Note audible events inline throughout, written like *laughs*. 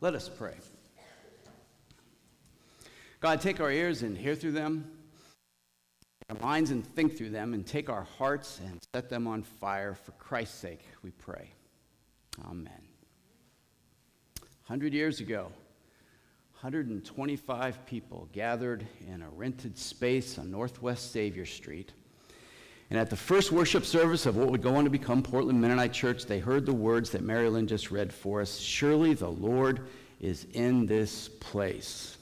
Let us pray. God, take our ears and hear through them, our minds and think through them, and take our hearts and set them on fire for Christ's sake, we pray. Amen. 100 years ago, 125 people gathered in a rented space on Northwest Savier Street. And at the first worship service of what would go on to become Portland Mennonite Church, they heard the words that Mary Lynn just read for us Surely the Lord is in this place.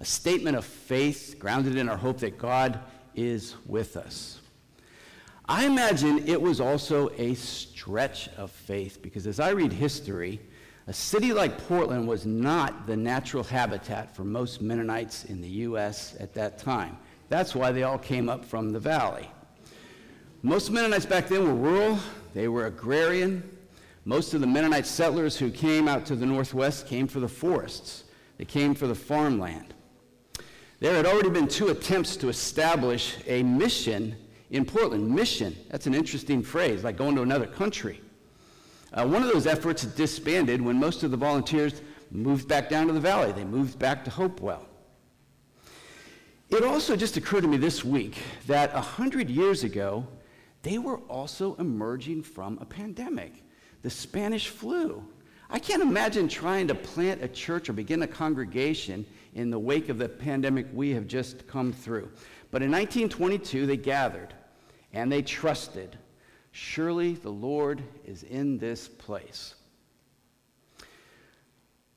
A statement of faith grounded in our hope that God is with us. I imagine it was also a stretch of faith because as I read history, a city like Portland was not the natural habitat for most Mennonites in the U.S. at that time. That's why they all came up from the valley. Most Mennonites back then were rural, they were agrarian. Most of the Mennonite settlers who came out to the northwest came for the forests, they came for the farmland. There had already been two attempts to establish a mission in Portland. Mission, that's an interesting phrase, like going to another country. Uh, one of those efforts disbanded when most of the volunteers moved back down to the valley. They moved back to Hopewell. It also just occurred to me this week that 100 years ago, they were also emerging from a pandemic, the Spanish flu. I can't imagine trying to plant a church or begin a congregation in the wake of the pandemic we have just come through. But in 1922, they gathered and they trusted. Surely the Lord is in this place.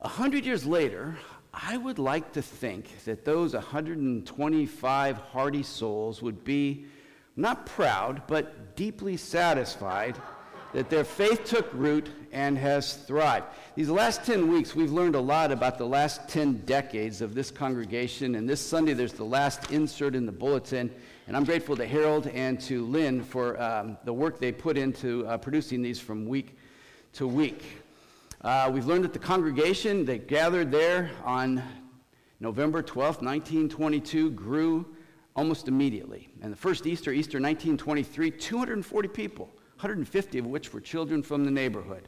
A hundred years later, I would like to think that those 125 hardy souls would be not proud, but deeply satisfied that their faith took root and has thrived. These last 10 weeks, we've learned a lot about the last 10 decades of this congregation, and this Sunday there's the last insert in the bulletin. And I'm grateful to Harold and to Lynn for um, the work they put into uh, producing these from week to week. Uh, we've learned that the congregation that gathered there on November 12, 1922, grew almost immediately. And the first Easter, Easter 1923, 240 people. 150 of which were children from the neighborhood.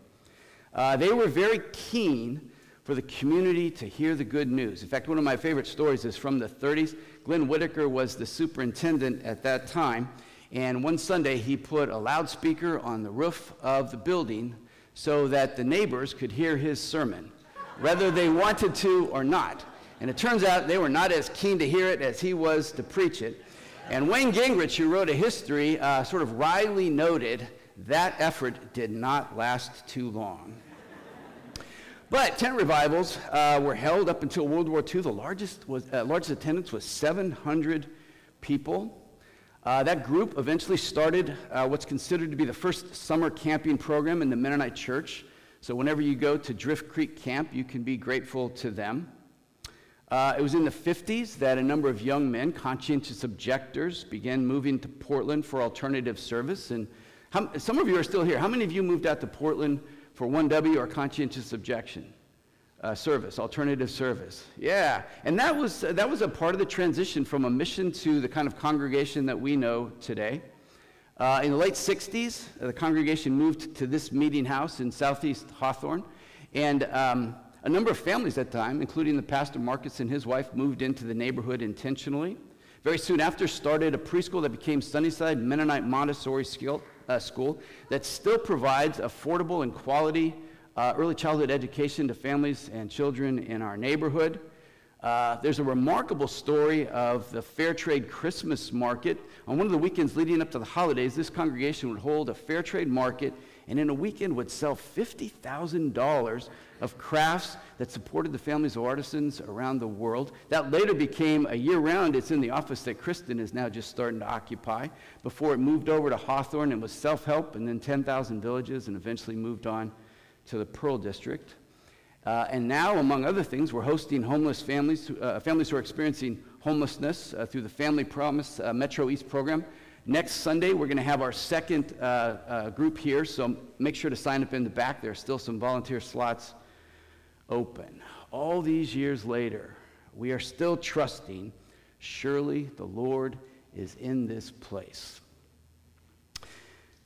Uh, they were very keen for the community to hear the good news. In fact, one of my favorite stories is from the 30s. Glenn Whitaker was the superintendent at that time, and one Sunday he put a loudspeaker on the roof of the building so that the neighbors could hear his sermon, whether they wanted to or not. And it turns out they were not as keen to hear it as he was to preach it. And Wayne Gingrich, who wrote a history, uh, sort of wryly noted that effort did not last too long. But tent revivals uh, were held up until World War II. The largest, was, uh, largest attendance was 700 people. Uh, that group eventually started uh, what's considered to be the first summer camping program in the Mennonite Church. So whenever you go to Drift Creek Camp, you can be grateful to them. Uh, it was in the 50s that a number of young men, conscientious objectors, began moving to Portland for alternative service. And how, some of you are still here. How many of you moved out to Portland for 1W or conscientious objection? Uh, service, alternative service. Yeah, and that was, uh, that was a part of the transition from a mission to the kind of congregation that we know today. Uh, in the late 60s, uh, the congregation moved to this meeting house in southeast Hawthorne, and um, a number of families at the time, including the pastor Marcus and his wife, moved into the neighborhood intentionally. Very soon after, started a preschool that became Sunnyside Mennonite Montessori skill, uh, school that still provides affordable and quality uh, early childhood education to families and children in our neighborhood. Uh, there's a remarkable story of the Fair Trade Christmas Market. On one of the weekends leading up to the holidays, this congregation would hold a fair trade market and in a weekend would sell $50,000 of crafts that supported the families of artisans around the world. That later became a year round. It's in the office that Kristen is now just starting to occupy. Before it moved over to Hawthorne and was self help, and then 10,000 villages, and eventually moved on to the Pearl District. Uh, and now, among other things, we're hosting homeless families, uh, families who are experiencing homelessness uh, through the Family Promise uh, Metro East program. Next Sunday, we're going to have our second uh, uh, group here, so make sure to sign up in the back. There are still some volunteer slots open. All these years later, we are still trusting, surely the Lord is in this place.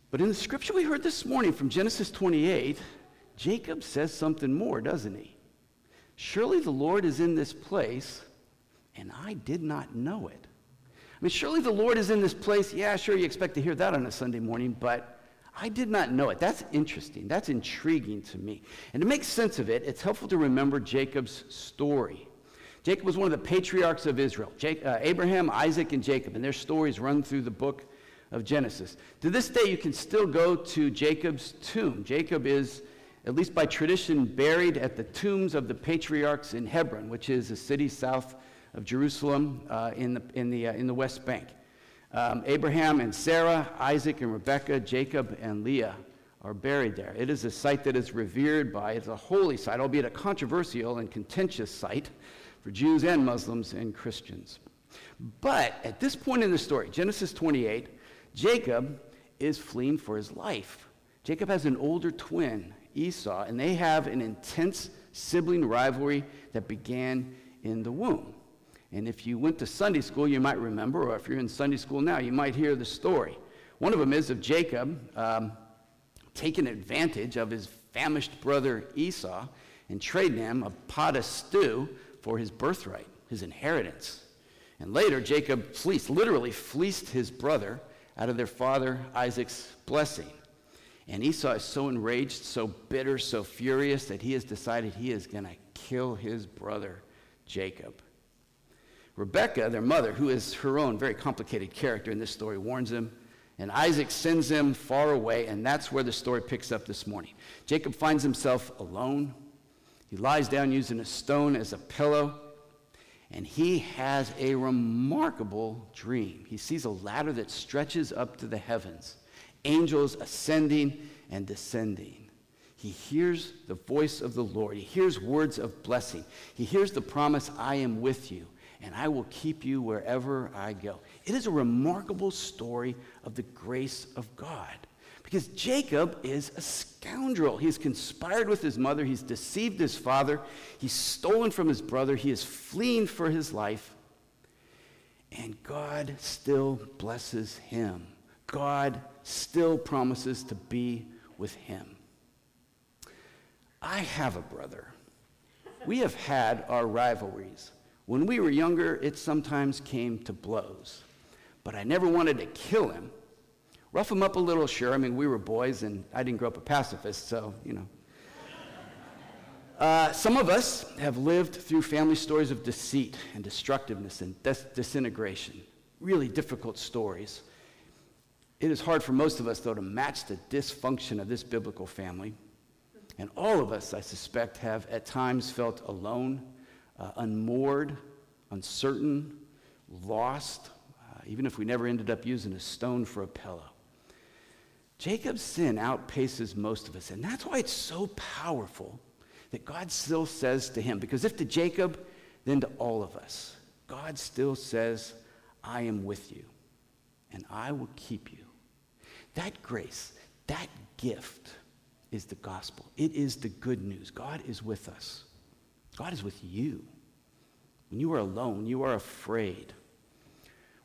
But in the scripture we heard this morning from Genesis 28, Jacob says something more, doesn't he? Surely the Lord is in this place, and I did not know it. I mean, surely the Lord is in this place. Yeah, sure, you expect to hear that on a Sunday morning, but I did not know it. That's interesting. That's intriguing to me. And to make sense of it, it's helpful to remember Jacob's story. Jacob was one of the patriarchs of Israel Jake, uh, Abraham, Isaac, and Jacob, and their stories run through the book of Genesis. To this day, you can still go to Jacob's tomb. Jacob is, at least by tradition, buried at the tombs of the patriarchs in Hebron, which is a city south of Jerusalem uh, in, the, in, the, uh, in the West Bank. Um, Abraham and Sarah, Isaac and Rebekah, Jacob and Leah are buried there. It is a site that is revered by, it's a holy site, albeit a controversial and contentious site for Jews and Muslims and Christians. But at this point in the story, Genesis 28, Jacob is fleeing for his life. Jacob has an older twin, Esau, and they have an intense sibling rivalry that began in the womb. And if you went to Sunday school, you might remember, or if you're in Sunday school now, you might hear the story. One of them is of Jacob um, taking advantage of his famished brother Esau and trading him a pot of stew for his birthright, his inheritance. And later, Jacob fleeced, literally fleeced his brother out of their father Isaac's blessing. And Esau is so enraged, so bitter, so furious that he has decided he is going to kill his brother Jacob. Rebekah, their mother, who is her own very complicated character in this story, warns him, and Isaac sends him far away, and that's where the story picks up this morning. Jacob finds himself alone. He lies down using a stone as a pillow. And he has a remarkable dream. He sees a ladder that stretches up to the heavens, angels ascending and descending. He hears the voice of the Lord. He hears words of blessing. He hears the promise, I am with you, and I will keep you wherever I go. It is a remarkable story of the grace of God. Because Jacob is a scoundrel. He's conspired with his mother, he's deceived his father, he's stolen from his brother, he is fleeing for his life. And God still blesses him. God still promises to be with him. I have a brother. We have had our rivalries. When we were younger, it sometimes came to blows. But I never wanted to kill him rough him up a little, sure. I mean, we were boys, and I didn't grow up a pacifist, so, you know. *laughs* Uh, some of us have lived through family stories of deceit and destructiveness and dis- disintegration. Really difficult stories. It is hard for most of us, though, to match the dysfunction of this biblical family. And all of us, I suspect, have at times felt alone, uh, unmoored, uncertain, lost, uh, even if we never ended up using a stone for a pillow. Jacob's sin outpaces most of us. And that's why it's so powerful that God still says to him, because if to Jacob, then to all of us, God still says, I am with you and I will keep you. That grace, that gift is the gospel. It is the good news. God is with us. God is with you. When you are alone, you are afraid.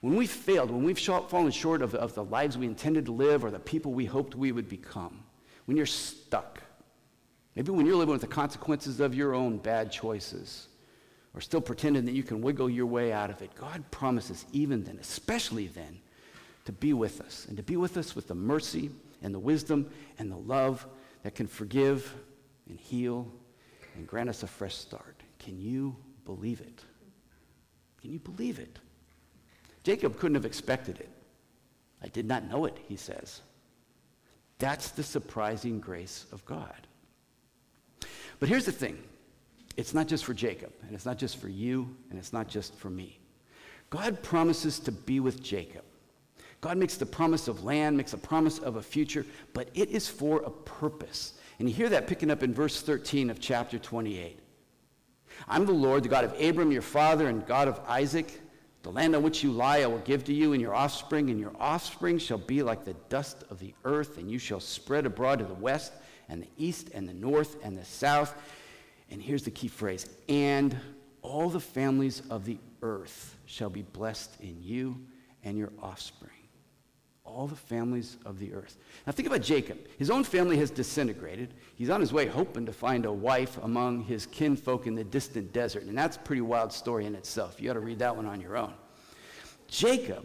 When we've failed, when we've fallen short of, of the lives we intended to live or the people we hoped we would become, when you're stuck, maybe when you're living with the consequences of your own bad choices, or still pretending that you can wiggle your way out of it, God promises, even then, especially then, to be with us, and to be with us with the mercy and the wisdom and the love that can forgive and heal and grant us a fresh start. Can you believe it? Can you believe it? Jacob couldn't have expected it. I did not know it, he says. That's the surprising grace of God. But here's the thing it's not just for Jacob, and it's not just for you, and it's not just for me. God promises to be with Jacob. God makes the promise of land, makes a promise of a future, but it is for a purpose. And you hear that picking up in verse 13 of chapter 28. I'm the Lord, the God of Abram, your father, and God of Isaac. The land on which you lie I will give to you and your offspring, and your offspring shall be like the dust of the earth, and you shall spread abroad to the west and the east and the north and the south. And here's the key phrase and all the families of the earth shall be blessed in you and your offspring. All the families of the earth. Now think about Jacob. His own family has disintegrated. He's on his way hoping to find a wife among his kinfolk in the distant desert. And that's a pretty wild story in itself. You ought to read that one on your own. Jacob,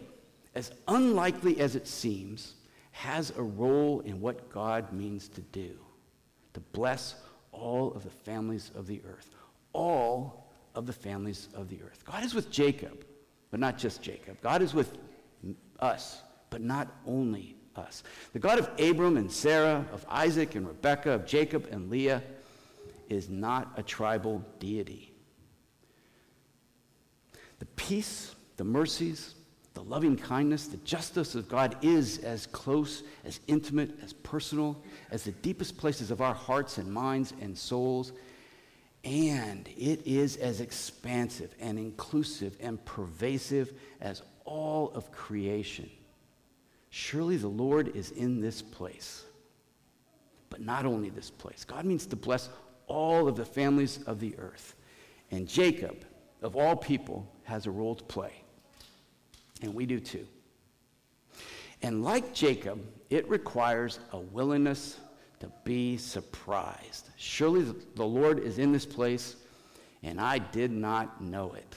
as unlikely as it seems, has a role in what God means to do to bless all of the families of the earth. All of the families of the earth. God is with Jacob, but not just Jacob. God is with us but not only us. The God of Abram and Sarah, of Isaac and Rebekah, of Jacob and Leah, is not a tribal deity. The peace, the mercies, the loving kindness, the justice of God is as close, as intimate, as personal as the deepest places of our hearts and minds and souls. And it is as expansive and inclusive and pervasive as all of creation. Surely the Lord is in this place. But not only this place. God means to bless all of the families of the earth. And Jacob, of all people, has a role to play. And we do too. And like Jacob, it requires a willingness to be surprised. Surely the Lord is in this place, and I did not know it.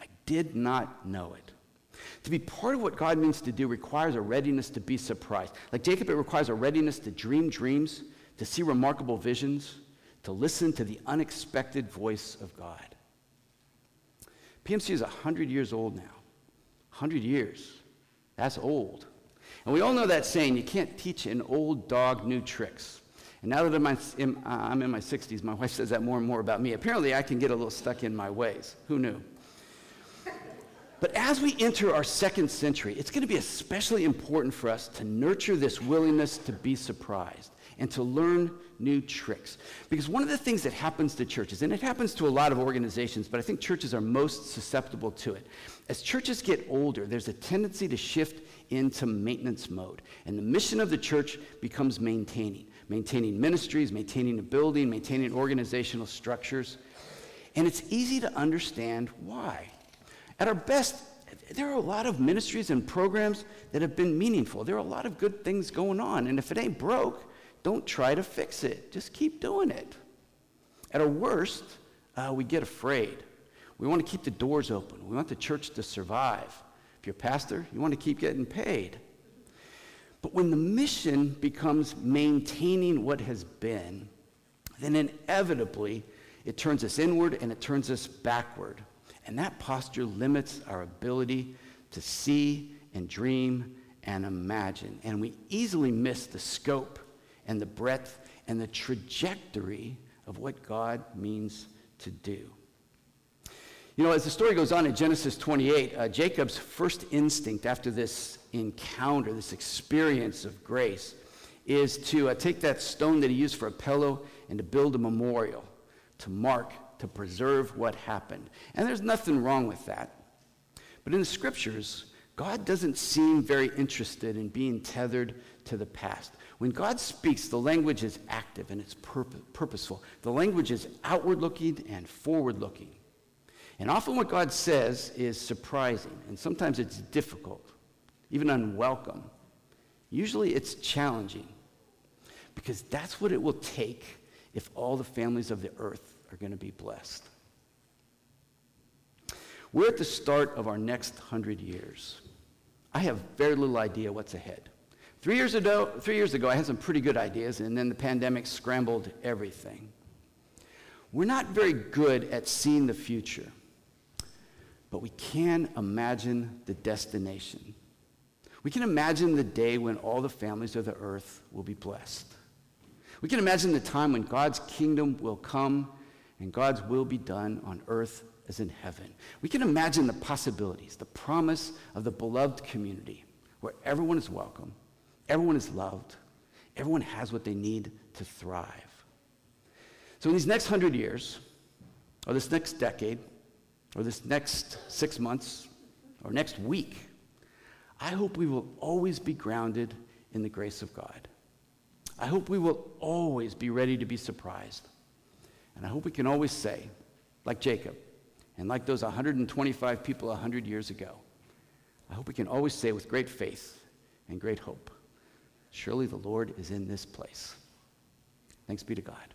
I did not know it. To be part of what God means to do requires a readiness to be surprised. Like Jacob, it requires a readiness to dream dreams, to see remarkable visions, to listen to the unexpected voice of God. PMC is 100 years old now. 100 years. That's old. And we all know that saying, you can't teach an old dog new tricks. And now that I'm in, I'm in my 60s, my wife says that more and more about me. Apparently, I can get a little stuck in my ways. Who knew? But as we enter our second century, it's going to be especially important for us to nurture this willingness to be surprised and to learn new tricks. Because one of the things that happens to churches, and it happens to a lot of organizations, but I think churches are most susceptible to it. As churches get older, there's a tendency to shift into maintenance mode. And the mission of the church becomes maintaining maintaining ministries, maintaining a building, maintaining organizational structures. And it's easy to understand why. At our best, there are a lot of ministries and programs that have been meaningful. There are a lot of good things going on. And if it ain't broke, don't try to fix it. Just keep doing it. At our worst, uh, we get afraid. We want to keep the doors open. We want the church to survive. If you're a pastor, you want to keep getting paid. But when the mission becomes maintaining what has been, then inevitably it turns us inward and it turns us backward. And that posture limits our ability to see and dream and imagine. And we easily miss the scope and the breadth and the trajectory of what God means to do. You know, as the story goes on in Genesis 28, uh, Jacob's first instinct after this encounter, this experience of grace, is to uh, take that stone that he used for a pillow and to build a memorial to mark to preserve what happened. And there's nothing wrong with that. But in the scriptures, God doesn't seem very interested in being tethered to the past. When God speaks, the language is active and it's purposeful. The language is outward looking and forward looking. And often what God says is surprising, and sometimes it's difficult, even unwelcome. Usually it's challenging, because that's what it will take if all the families of the earth are going to be blessed. We're at the start of our next hundred years. I have very little idea what's ahead. Three years, ago, three years ago, I had some pretty good ideas, and then the pandemic scrambled everything. We're not very good at seeing the future, but we can imagine the destination. We can imagine the day when all the families of the earth will be blessed. We can imagine the time when God's kingdom will come and God's will be done on earth as in heaven. We can imagine the possibilities, the promise of the beloved community where everyone is welcome, everyone is loved, everyone has what they need to thrive. So, in these next hundred years, or this next decade, or this next six months, or next week, I hope we will always be grounded in the grace of God. I hope we will always be ready to be surprised. And I hope we can always say, like Jacob, and like those 125 people 100 years ago, I hope we can always say with great faith, and great hope. Surely the Lord is in this place. Thanks be to God.